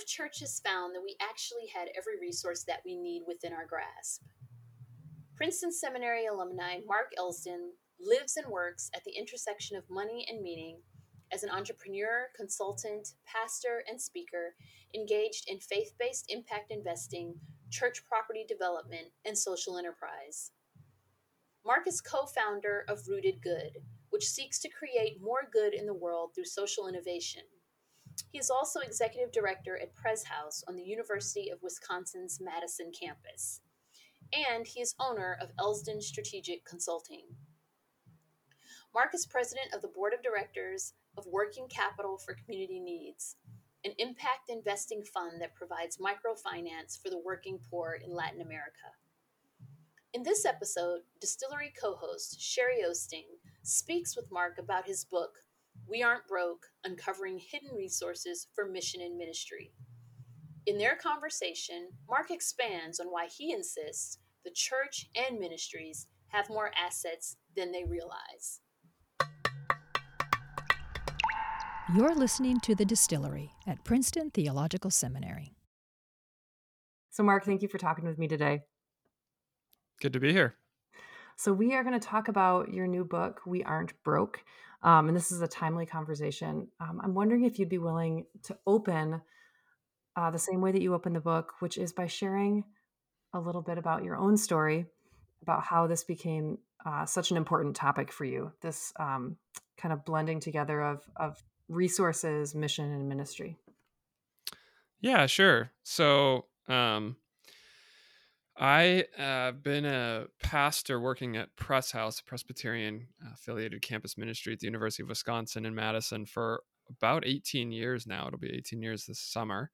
if churches found that we actually had every resource that we need within our grasp? Princeton Seminary alumni Mark Elsdon lives and works at the intersection of money and meaning as an entrepreneur, consultant, pastor, and speaker engaged in faith based impact investing, church property development, and social enterprise. Mark is co founder of RootedGood, which seeks to create more good in the world through social innovation. He is also executive director at Pres House on the University of Wisconsin's Madison campus. And he is owner of Elsdon Strategic Consulting. Mark is president of the board of directors of Working Capital for Community Needs, an impact investing fund that provides microfinance for the working poor in Latin America. In this episode, Distillery co host Sherry Osting speaks with Mark about his book, We Aren't Broke Uncovering Hidden Resources for Mission and Ministry. In their conversation, Mark expands on why he insists the church and ministries have more assets than they realize. You're listening to The Distillery at Princeton Theological Seminary. So, Mark, thank you for talking with me today. Good to be here. So, we are going to talk about your new book, We Aren't Broke. Um, and this is a timely conversation. Um, I'm wondering if you'd be willing to open uh, the same way that you open the book, which is by sharing a little bit about your own story, about how this became uh, such an important topic for you. This um, kind of blending together of of resources, mission, and ministry? Yeah, sure. So, um, I have uh, been a pastor working at Pres House, a Presbyterian affiliated campus ministry at the University of Wisconsin in Madison for about 18 years now. It'll be 18 years this summer.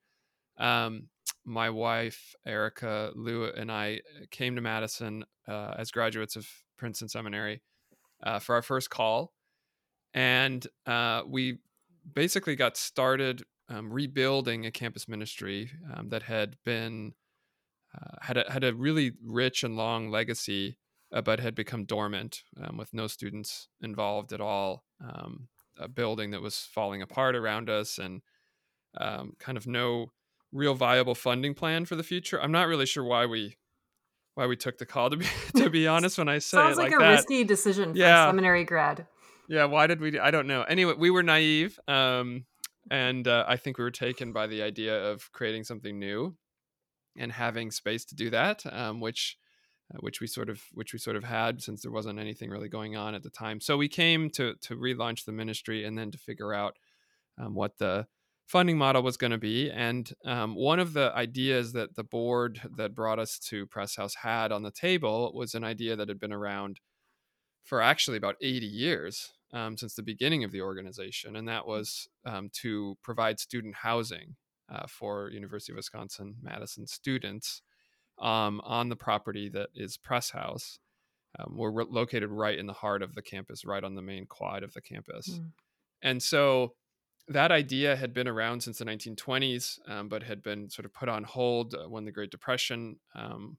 Um, my wife, Erica Lou, and I came to Madison uh, as graduates of Princeton Seminary uh, for our first call. And uh, we basically got started um, rebuilding a campus ministry um, that had been uh, had a, had a really rich and long legacy, uh, but had become dormant um, with no students involved at all. Um, a building that was falling apart around us, and um, kind of no real viable funding plan for the future. I'm not really sure why we why we took the call to be to be honest when I say sounds it like, like a that. risky decision for yeah. a seminary grad yeah why did we i don't know anyway we were naive um, and uh, i think we were taken by the idea of creating something new and having space to do that um, which uh, which we sort of which we sort of had since there wasn't anything really going on at the time. So we came to to relaunch the ministry and then to figure out um, what the funding model was going to be. And um, one of the ideas that the board that brought us to Pres House had on the table was an idea that had been around for actually about 80 years um, since the beginning of the organization, and that mm. was um, to provide student housing uh, for University of Wisconsin Madison students um, on the property that is Pres House. Um, we're re- located right in the heart of the campus, right on the main quad of the campus, mm. and so that idea had been around since the 1920s, um, but had been sort of put on hold uh, when the Great Depression um,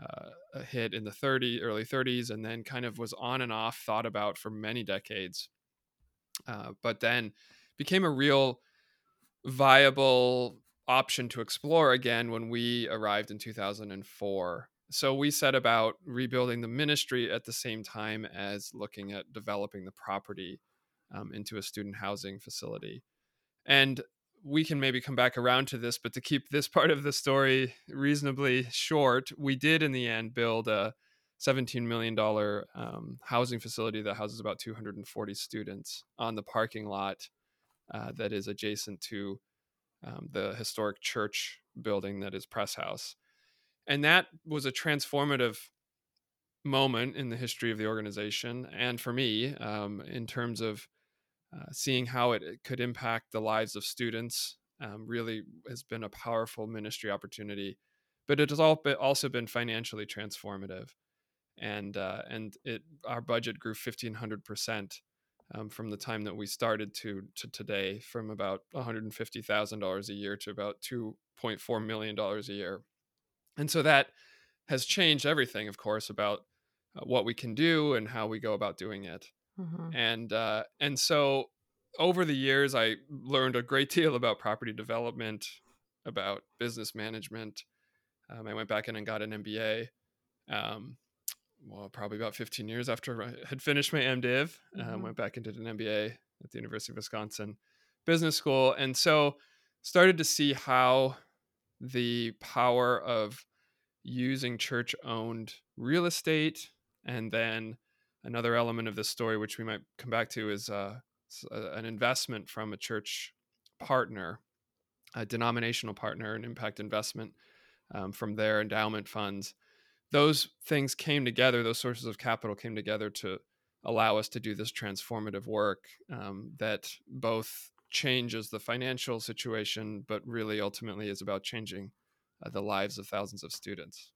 uh, hit in the 30 early 30s and then kind of was on and off thought about for many decades uh, but then became a real viable option to explore again when we arrived in 2004 so we set about rebuilding the ministry at the same time as looking at developing the property um, into a student housing facility. And we can maybe come back around to this, but to keep this part of the story reasonably short, we did in the end build a $17 million um, housing facility that houses about 240 students on the parking lot uh, that is adjacent to um, the historic church building that is Pres House. And that was a transformative moment in the history of the organization and for me um, in terms of uh, seeing how it, could impact the lives of students um, really has been a powerful ministry opportunity. But it has all also been financially transformative, and uh, and it our budget grew fifteen hundred percent um, from the time that we started to to today, from about one hundred and fifty thousand dollars a year to about two point four million dollars a year, and so that has changed everything, of course, about uh, what we can do and how we go about doing it. Mm-hmm. And uh, and so over the years, I learned a great deal about property development, about business management. Um, I went back in and got an MBA. Um, well, probably about 15 years after I had finished my MDiv, um, mm-hmm. went back and did an MBA at the University of Wisconsin Business School, and so started to see how the power of using church-owned real estate, and then another element of this story, which we might come back to, is uh, an investment from a church partner, a denominational partner, an impact investment um, from their endowment funds. Those things came together, those sources of capital came together to allow us to do this transformative work um, that both changes the financial situation, but really ultimately is about changing uh, the lives of thousands of students.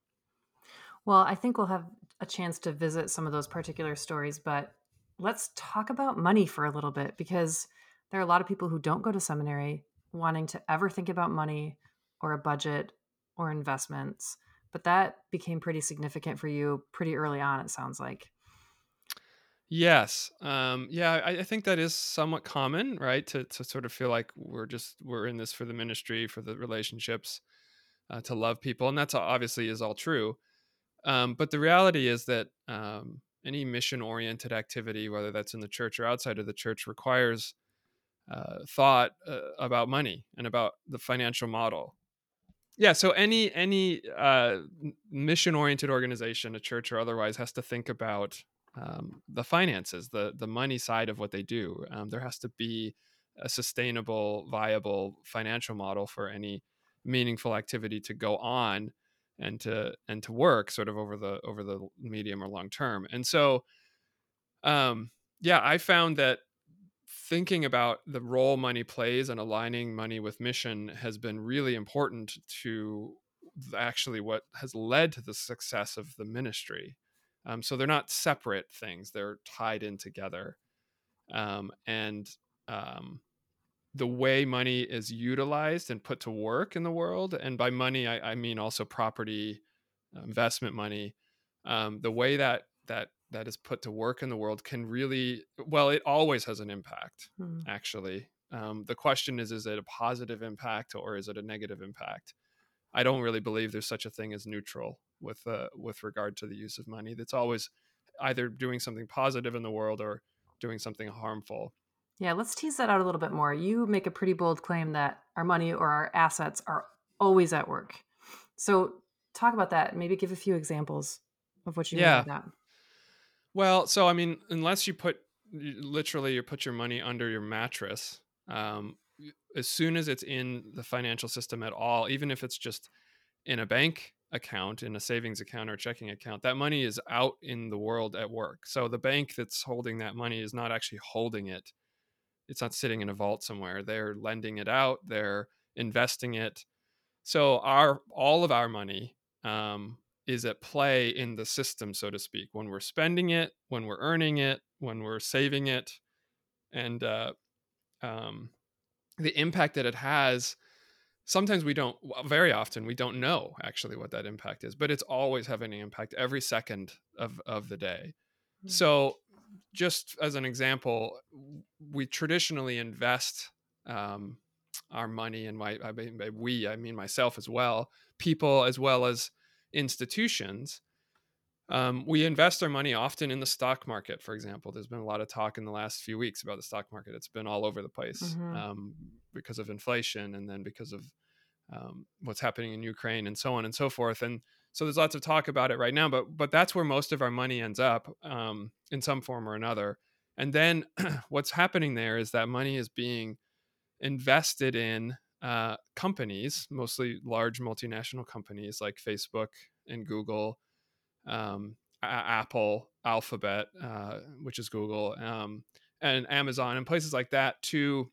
Well, I think we'll have a chance to visit some of those particular stories, but let's talk about money for a little bit because there are a lot of people who don't go to seminary wanting to ever think about money or a budget or investments. But that became pretty significant for you pretty early on, it sounds like. Yes. Um, yeah, I, I, think that is somewhat common, right? To, to sort of feel like we're just, we're in this for the ministry, for the relationships, uh, to love people. And that's obviously is all true. Um, but the reality is that um, any mission oriented activity, whether that's in the church or outside of the church, requires uh, thought uh, about money and about the financial model. Yeah, so any any uh, mission oriented organization, a church or otherwise, has to think about um, the finances, the the money side of what they do. Um, there has to be a sustainable, viable financial model for any meaningful activity to go on and to and to work sort of over the over the medium or long term and so um yeah i found that thinking about the role money plays and aligning money with mission has been really important to actually what has led to the success of the ministry. Um, so they're not separate things they're tied in together. Um, and um, the way money is utilized and put to work in the world and by money i, I mean also property uh, investment money um, the way that that that is put to work in the world can really well it always has an impact hmm. actually um, the question is is it a positive impact or is it a negative impact i don't really believe there's such a thing as neutral with uh, with regard to the use of money that's always either doing something positive in the world or doing something harmful yeah, let's tease that out a little bit more. You make a pretty bold claim that our money or our assets are always at work. So, talk about that. Maybe give a few examples of what you yeah. mean by that. Well, so I mean, unless you put literally you put your money under your mattress, um, as soon as it's in the financial system at all, even if it's just in a bank account, in a savings account or checking account, that money is out in the world at work. So the bank that's holding that money is not actually holding it. It's not sitting in a vault somewhere. They're lending it out. They're investing it. So our all of our money um, is at play in the system so to speak when we're spending it when we're earning it when we're saving it and uh, um, the impact that it has sometimes we don't very often we don't know actually what that impact is but it's always having an impact every second of, of the day mm-hmm. so just as an example, we traditionally invest um, our money, and my I mean we, I mean myself as well, people as well as institutions. Um, we invest our money often in the stock market, for example. There's been a lot of talk in the last few weeks about the stock market. It's been all over the place mm-hmm. um, because of inflation, and then because of um, what's happening in Ukraine, and so on and so forth. And so there's lots of talk about it right now but but that's where most of our money ends up um, in some form or another and then what's happening there is that money is being invested in uh, companies mostly large multinational companies like facebook and google um, a- apple alphabet uh, which is google um, and amazon and places like that to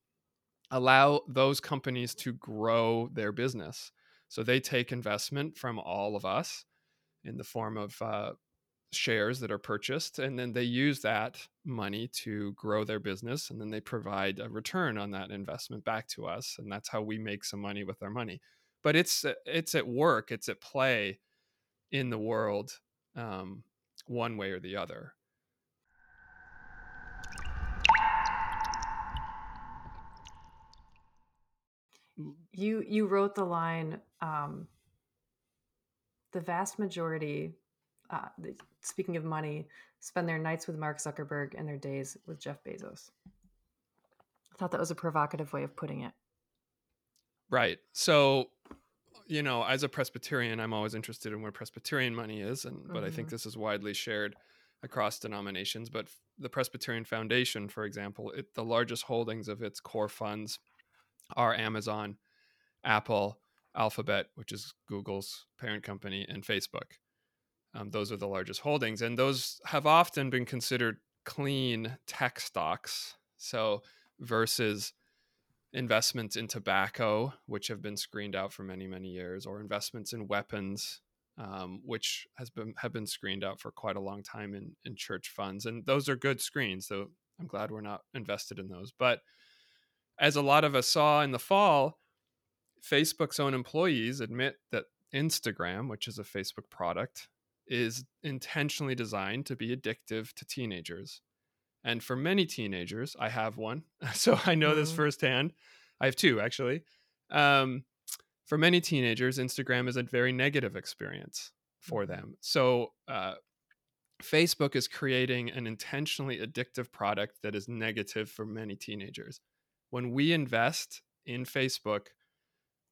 allow those companies to grow their business. So they take investment from all of us in the form of uh, shares that are purchased, and then they use that money to grow their business, and then they provide a return on that investment back to us, and that's how we make some money with our money. But it's uh, it's at work, it's at play in the world, um, one way or the other. you you wrote the line um, the vast majority uh, speaking of money spend their nights with mark zuckerberg and their days with jeff bezos i thought that was a provocative way of putting it right so you know as a presbyterian i'm always interested in where presbyterian money is and but mm-hmm. i think mm-hmm. this is widely shared across denominations but the presbyterian foundation for example it, the largest holdings of its core funds are amazon apple Alphabet, which is Google's parent company, and Facebook. Um, those are the largest holdings, and those have often been considered clean tech stocks. So, versus investments in tobacco, which have been screened out for many, many years, or investments in weapons, um, which has been have been screened out for quite a long time in in church funds, and those are good screens. So I'm glad we're not invested in those. But as a lot of us saw in the fall, Facebook's own employees admit that Instagram, which is a Facebook product, is intentionally designed to be addictive to teenagers. And for many teenagers, I have one, so I know mm-hmm. this firsthand. I have two actually. Um, for many teenagers, Instagram is a very negative experience for mm-hmm. them. So, uh, Facebook is creating an intentionally addictive product that is negative for many teenagers. When we invest in Facebook,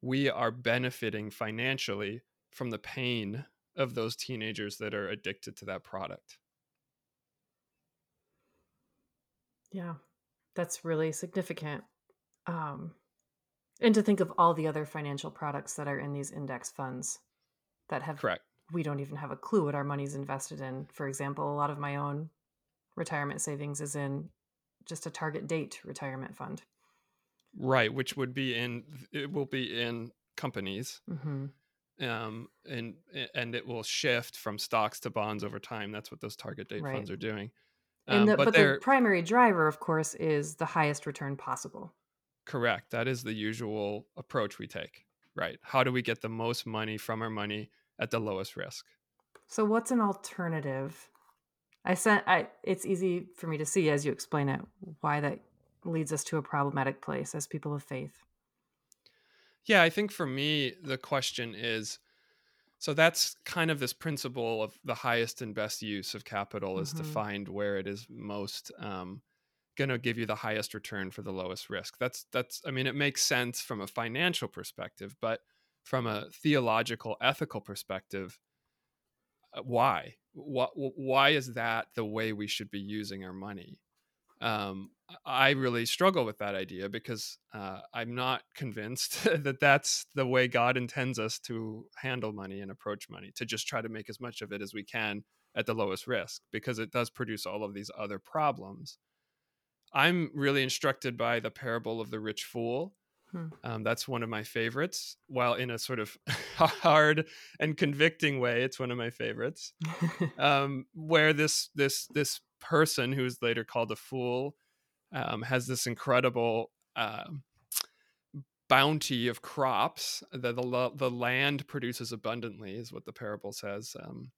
we are benefiting financially from the pain of those teenagers that are addicted to that product. Yeah, that's really significant. Um, and to think of all the other financial products that are in these index funds that have correct. We don't even have a clue what our money's invested in. For example, a lot of my own retirement savings is in just a target date retirement fund. Right, which would be in it will be in companies. Mm-hmm. Um, and and it will shift from stocks to bonds over time. That's what those target date right. funds are doing. Um, and the, but, but the primary driver, of course, is the highest return possible. Correct. That is the usual approach we take. Right. How do we get the most money from our money at the lowest risk? So, what's an alternative? I sent. I. It's easy for me to see as you explain it why that leads us to a problematic place as people of faith? Yeah, I think for me, the question is so that's kind of this principle of the highest and best use of capital is mm-hmm. to find where it is most um, going to give you the highest return for the lowest risk. That's that's I mean it makes sense from a financial perspective, but from a theological ethical perspective, uh, why? What why is that the way we should be using our money? Um, I really struggle with that idea because uh, I'm not convinced that that's the way God intends us to handle money and approach money, to just try to make as much of it as we can at the lowest risk, because it does produce all of these other problems. I'm really instructed by the parable of the rich fool. Hmm. Um, that's one of my favorites. While in a sort of hard and convicting way, it's one of my favorites. um, where this this this person who is later called a fool um, has this incredible uh, bounty of crops that the, the land produces abundantly is what the parable says um,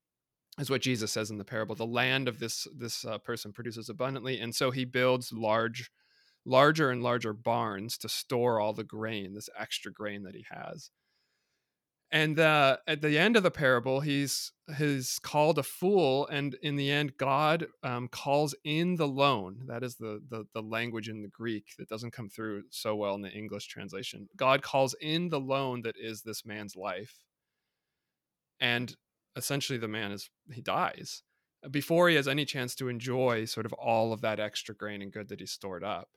is what jesus says in the parable the land of this this uh, person produces abundantly and so he builds large larger and larger barns to store all the grain this extra grain that he has. And uh, at the end of the parable he's he's called a fool and in the end god um, calls in the loan. That is the, the the language in the greek that doesn't come through so well in the english translation. God calls in the loan that is this man's life and essentially the man is he dies before he has any chance to enjoy sort of all of that extra grain and good that he stored up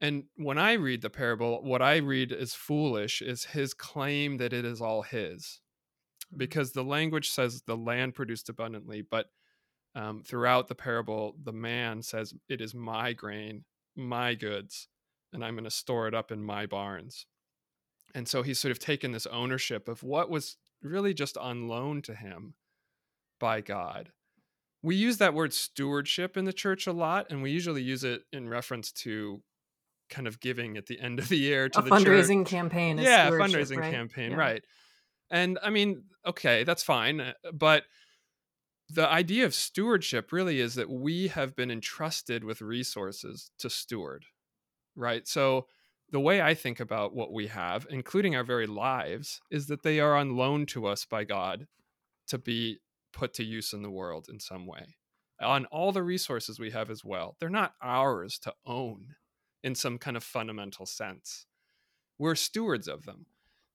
and when I read the parable, what I read as foolish is his claim that it is all his. Mm-hmm. Because the language says the land produced abundantly, but um, throughout the parable, the man says, It is my grain, my goods, and I'm going to store it up in my barns. And so he's sort of taken this ownership of what was really just on loan to him by God. We use that word stewardship in the church a lot, and we usually use it in reference to kind of giving at the end of the year to a the fundraising church. campaign. Yeah, fundraising right? campaign, yeah. right? And I mean, okay, that's fine, uh, but the idea of stewardship really is that we have been entrusted with resources to steward, right? So the way I think about what we have, including our very lives, is that they are on loan to us by God to be put to use in the world in some way. On all the resources we have as well, they're not ours to own in some kind of fundamental sense. We're stewards of them.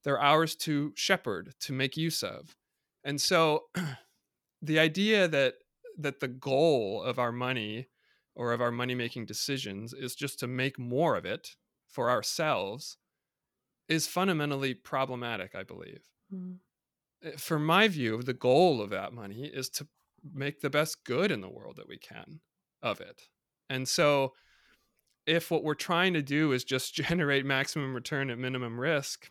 They're ours to shepherd, to make use of. And so the idea that that the goal of our money or of our money making decisions is just to make more of it for ourselves is fundamentally problematic, I believe. Mm. For my view, the goal of that money is to make the best good in the world that we can of it. And so if what we're trying to do is just generate maximum return at minimum risk,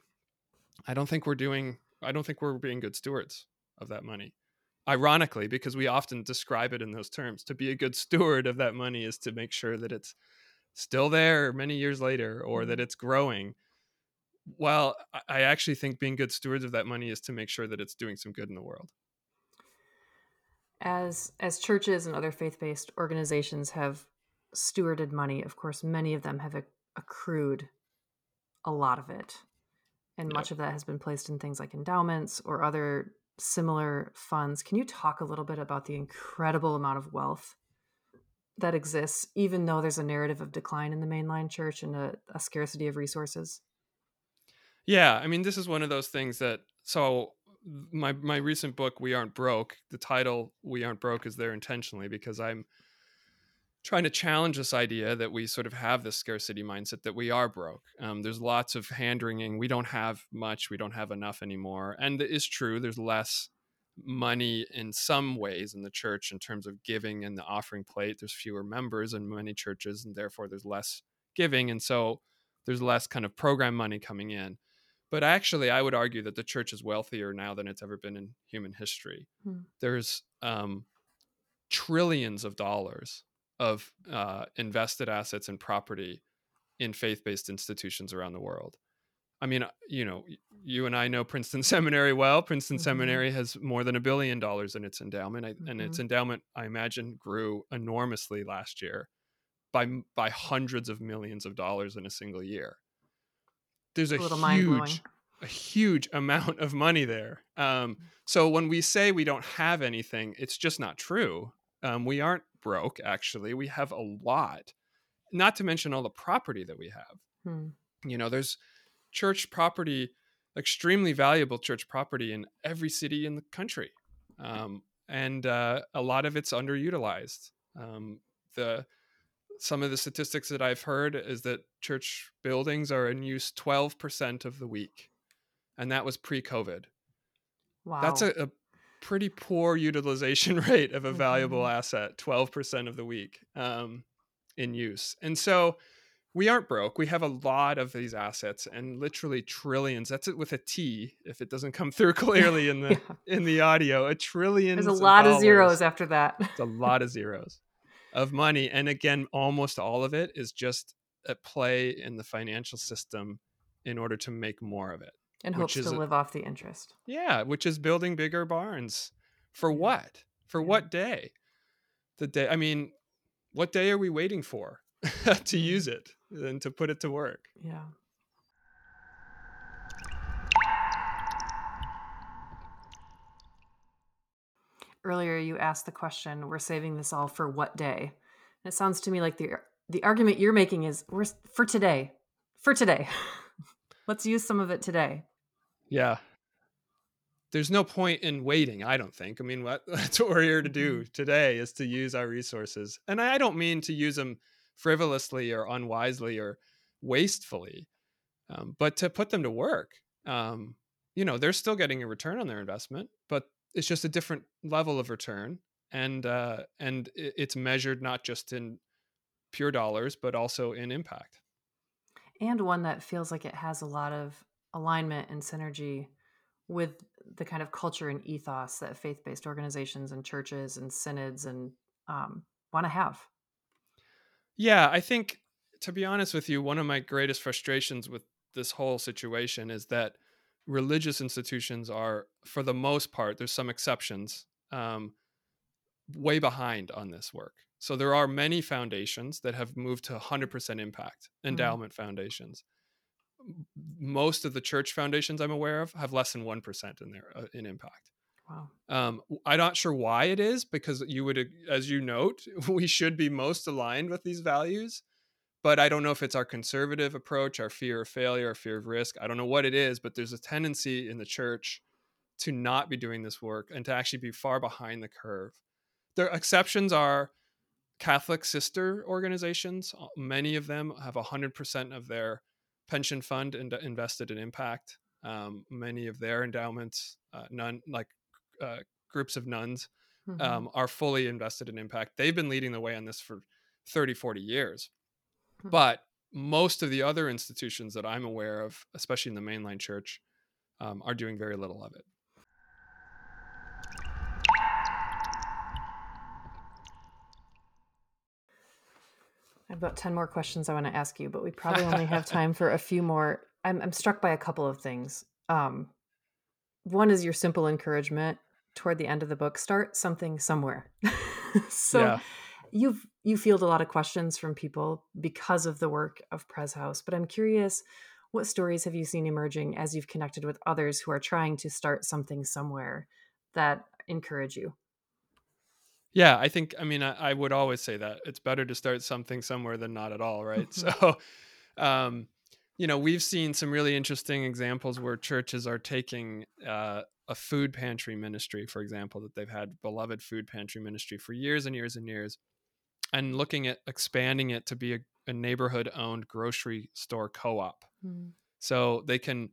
I don't think we're doing I don't think we're being good stewards of that money. Ironically, because we often describe it in those terms, to be a good steward of that money is to make sure that it's still there many years later or that mm-hmm. it's growing. Well, I actually think being good stewards of that money is to make sure that it's doing some good in the world. As as churches and other faith-based organizations have stewarded money, of course, many of them have accrued a lot of it. And yep. much of that has been placed in things like endowments or other similar funds. Can you talk a little bit about the incredible amount of wealth that exists, even though there's a narrative of decline in the mainline church and a, a scarcity of resources? Yeah, I mean, this is one of those things that so my my recent book, We Aren't Broke, the title We Aren't Broke is there intentionally because I'm trying to challenge this idea that we sort of have this scarcity mindset that we are broke. Um, there's lots of hand wringing. We don't have much. We don't have enough anymore. And it is true. There's less money in some ways in the church in terms of giving and the offering plate. There's fewer members in many churches, and therefore there's less giving. And so there's less kind of program money coming in. But actually, I would argue that the church is wealthier now than it's ever been in human history. Hmm. There's um, trillions of dollars of uh, invested assets and property in faith-based institutions around the world. I mean, uh, you know, you and I know Princeton Seminary well. Princeton mm-hmm. Seminary has more than a billion dollars in its endowment, mm-hmm. and its mm-hmm. endowment, I imagine, grew enormously last year by by hundreds of millions of dollars in a single year. There's a, a huge, a huge amount of money there. Um, so when we say we don't have anything, it's just not true. Um, we aren't broke, actually. We have a lot, not to mention all the property that we have. Hmm. You know, there's church property, extremely valuable church property in every city in the country. Um, and uh, a lot of it's underutilized. Um, the some of the statistics that I've heard is that church buildings are in use 12% of the week. And that was pre COVID. Wow. That's a, a, pretty poor utilization rate of a mm-hmm. valuable asset 12% of the week um, in use. And so we aren't broke. We have a lot of these assets and literally trillions. That's it with a t if it doesn't come through clearly in the yeah. in the audio. A trillion there's a lot of, of zeros after that. It's a lot of zeros of money. And again almost all of it is just at play in the financial system in order to make more of it and hopes to live off the interest. Yeah, which is building bigger barns. For what? For yeah. what day? The day. I mean, what day are we waiting for to mm-hmm. use it and to put it to work? Yeah. Earlier, you asked the question, "We're saving this all for what day?" And it sounds to me like the the argument you're making is, "We're for today, for today." Let's use some of it today. Yeah. There's no point in waiting, I don't think. I mean, what that's what we're here to do mm-hmm. today is to use our resources. And I don't mean to use them frivolously or unwisely or wastefully, um, but to put them to work. Um, you know, they're still getting a return on their investment, but it's just a different level of return, and uh, and it's measured not just in pure dollars, but also in impact. And one that feels like it has a lot of alignment and synergy with the kind of culture and ethos that faith-based organizations and churches and synods and um, want to have yeah i think to be honest with you one of my greatest frustrations with this whole situation is that religious institutions are for the most part there's some exceptions um, way behind on this work so there are many foundations that have moved to 100% impact mm-hmm. endowment mm-hmm. foundations most of the church foundations I'm aware of have less than 1% in their uh, in impact. Wow. Um, I'm not sure why it is because you would, as you note, we should be most aligned with these values. But I don't know if it's our conservative approach, our fear of failure, our fear of risk. I don't know what it is, but there's a tendency in the church to not be doing this work and to actually be far behind the curve. Their exceptions are Catholic sister organizations. Many of them have 100% of their pension fund in- invested in impact. Um, many of their endowments, uh, none like uh, groups of nuns, mm-hmm. um, are fully invested in impact. They've been leading the way on this for 30, 40 years. Mm-hmm. But most of the other institutions that I'm aware of, especially in the mainline church, um, are doing very little of it. I have got 10 more questions I want to ask you, but we probably only have time for a few more. I'm, I'm struck by a couple of things. Um, one is your simple encouragement toward the end of the book start something somewhere. so yeah. you've you field a lot of questions from people because of the work of Pres House, but I'm curious what stories have you seen emerging as you've connected with others who are trying to start something somewhere that encourage you? Yeah, I think, I mean, I, I, would always say that it's better to start something somewhere than not at all, right? so, um, you know, we've seen some really interesting examples where churches are taking uh, a food pantry ministry, for example, that they've had beloved food pantry ministry for years and years and years, and looking at expanding it to be a, a neighborhood owned grocery store co op. Mm. So they can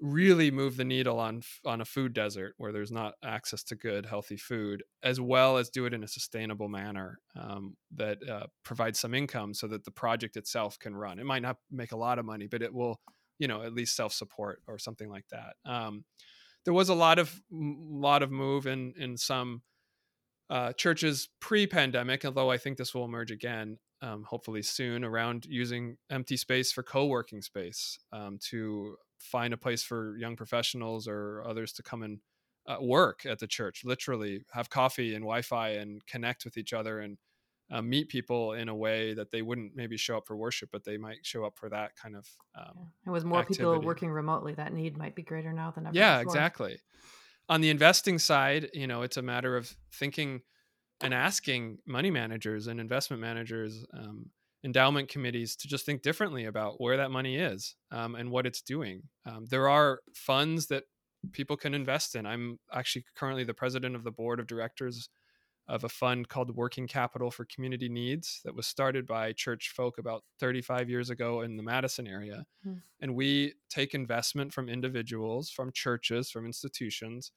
really move the needle on on a food desert where there's not access to good healthy food as well as do it in a sustainable manner um, that uh, provides some income so that the project itself can run. It might not make a lot of money but it will you know at least self-support or something like that. Um, there was a lot of lot of move in in some uh, churches pre-pandemic although i think this will emerge again um, hopefully soon around using empty space for co-working space um, to find a place for young professionals or others to come and uh, work at the church literally have coffee and wi-fi and connect with each other and uh, meet people in a way that they wouldn't maybe show up for worship but they might show up for that kind of um, yeah. and with more activity. people working remotely that need might be greater now than ever yeah before. exactly on the investing side you know it's a matter of thinking and asking money managers and investment managers um, endowment committees to just think differently about where that money is um, and what it's doing. Um, there are funds that people can invest in. I'm actually currently the president of the board of directors of a fund called Working Capital for Community Needs that was started by church folk about 35 years ago in the Madison area. Mm. And we take investment from individuals, from churches, from institutions,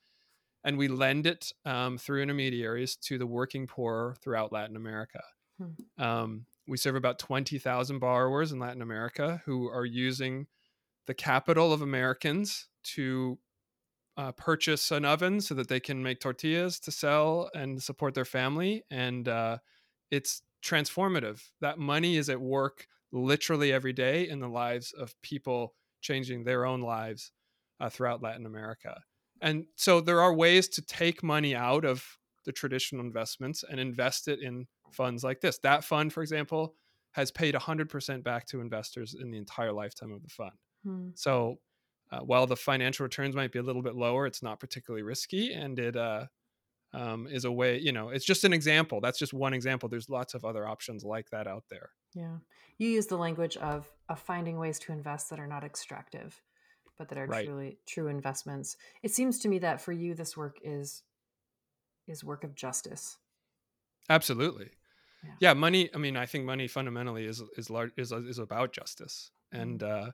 and we lend it um, through intermediaries to the working poor throughout Latin America. Hmm. Um, we serve about 20,000 borrowers in Latin America who are using the capital of Americans to uh, purchase an oven so that they can make tortillas to sell and support their family. And uh, it's transformative. That money is at work literally every day in the lives of people changing their own lives uh, throughout Latin America. And so there are ways to take money out of the traditional investments and invest it in funds like this. That fund, for example, has paid 100% back to investors in the entire lifetime of the fund. Hmm. So uh, while the financial returns might be a little bit lower, it's not particularly risky, and it uh, um, is a way. You know, it's just an example. That's just one example. There's lots of other options like that out there. Yeah, you use the language of of finding ways to invest that are not extractive, but that are right. truly true investments. It seems to me that for you, this work is is work of justice. Absolutely. Yeah. yeah. money. I mean, I think money fundamentally is is large is is about justice, and mm-hmm. uh,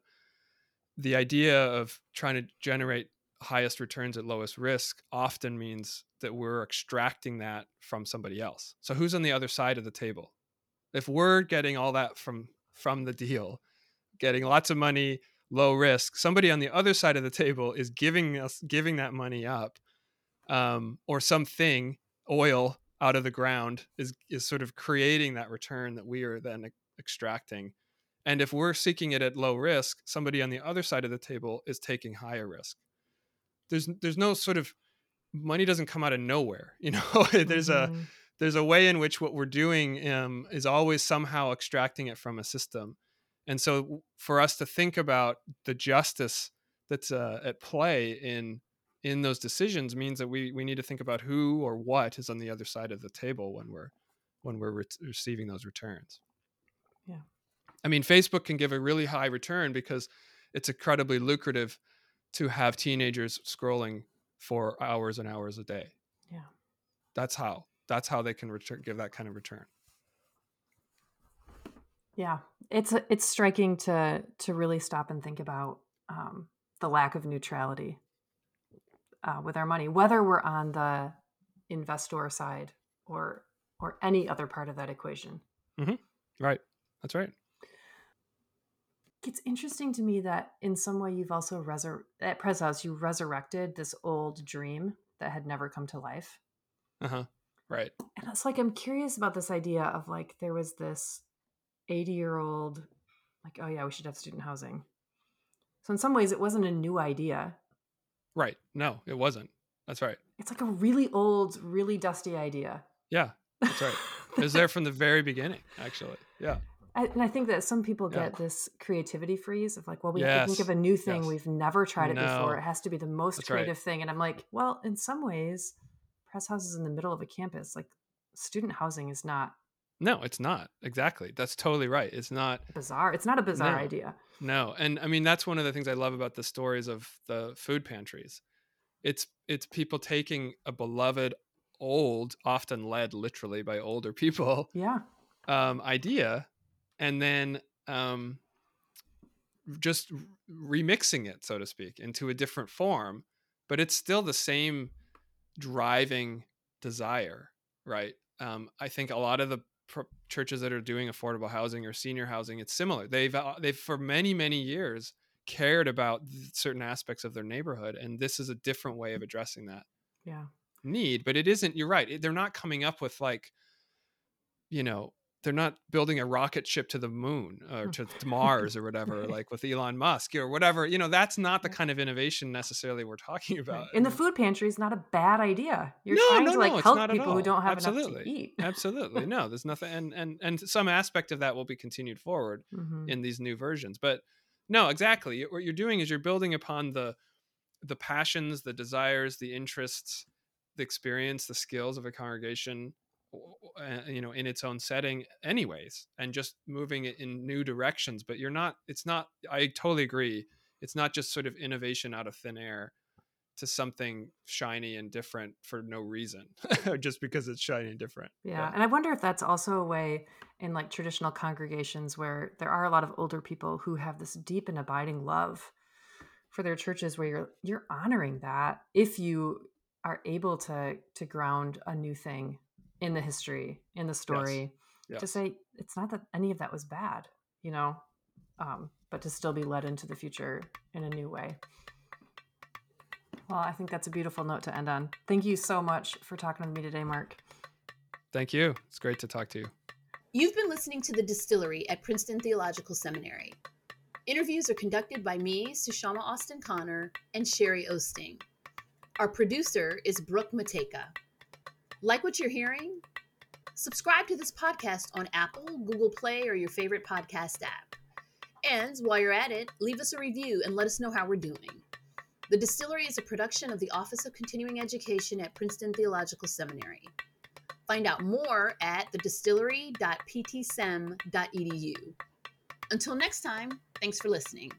the idea of trying to generate highest returns at lowest risk often means that we're extracting that from somebody else. So who's on the other side of the table? If we're getting all that from from the deal, getting lots of money, low risk, somebody on the other side of the table is giving us giving that money up, um, or something oil out of the ground is is sort of creating that return that we are then extracting. And if we're seeking it at low risk, somebody on the other side of the table is taking higher risk. There's there's no sort of money doesn't come out of nowhere. You know, there's mm-hmm. a there's a way in which what we're doing um, is always somehow extracting it from a system. And so for us to think about the justice that's uh, at play in in those decisions means that we we need to think about who or what is on the other side of the table when we're when we're re- receiving those returns. Yeah. I mean, Facebook can give a really high return because it's incredibly lucrative to have teenagers scrolling for hours and hours a day. Yeah. That's how. That's how they can return, give that kind of return. Yeah, it's it's striking to to really stop and think about um, the lack of neutrality uh, with our money, whether we're on the investor side or or any other part of that equation. Mm-hmm. Right. That's right. It's interesting to me that in some way you've also resur- at Pres House you resurrected this old dream that had never come to life. Uh huh. Right. And it's like I'm curious about this idea of like there was this 80 year old like oh yeah we should have student housing. So in some ways it wasn't a new idea. Right. No, it wasn't. That's right. It's like a really old, really dusty idea. Yeah. That's right. it was there from the very beginning, actually. Yeah. I, and I think that some people Yeah. get this creativity freeze of like, well, we have to think of a new thing. Yes. We've never tried it before. It has to be the most That's right. creative thing. And I'm like, well, in some ways, press houses in the middle of a campus. Like, student housing is not No, it's not. Exactly. That's totally right. It's not bizarre. It's not a bizarre No. idea. No, and I mean that's one of the things I love about the stories of the food pantries. It's it's people taking a beloved old, often led literally by older people, Yeah. um, idea, and then um, just remixing it, so to speak, into a different form, but it's still the same driving desire, right? Um, I think a lot of the churches that are doing affordable housing or senior housing, it's similar. They've uh, they've for many many years cared about th- certain aspects of their neighborhood, and this is a different way of addressing that Yeah. need. But it isn't. You're right. it- They're not coming up with like, you know. They're not building a rocket ship to the moon or to, to Mars or whatever, Right. like with Elon Musk or whatever. You know, that's not the kind of innovation necessarily we're talking about. And the food pantry is not a bad idea. You're No, trying no, to like it's help people who don't have enough Absolutely. to eat. absolutely no there's nothing and and and some aspect of that will be continued forward Mhm. in these new versions but no exactly what you're doing is you're building upon the the passions the desires the interests the experience the skills of a congregation you know in its own setting anyways and just moving it in new directions but you're not it's not i totally agree it's not just sort of innovation out of thin air to something shiny and different for no reason just because it's shiny and different Yeah. And I wonder if that's also a way in like traditional congregations where there are a lot of older people who have this deep and abiding love for their churches where you're you're honoring that if you are able to to ground a new thing in the history, in the story, to Yes. say it's not that any of that was bad, you know, um, but to still be led into the future in a new way. Well, I think that's a beautiful note to end on. Thank you so much for talking with me today, Mark. Thank you. It's great to talk to you. You've been listening to The Distillery at Princeton Theological Seminary. Interviews are conducted by me, Sushama Austin Connor, and Sherry Osting. Our producer is Brooke Mateka. Like what you're hearing? Subscribe to this podcast on Apple, Google Play, or your favorite podcast app. And while you're at it, leave us a review and let us know how we're doing. The Distillery is a production of the Office of Continuing Education at Princeton Theological Seminary. Find out more at thedistillery.ptsem.edu. Until next time, thanks for listening.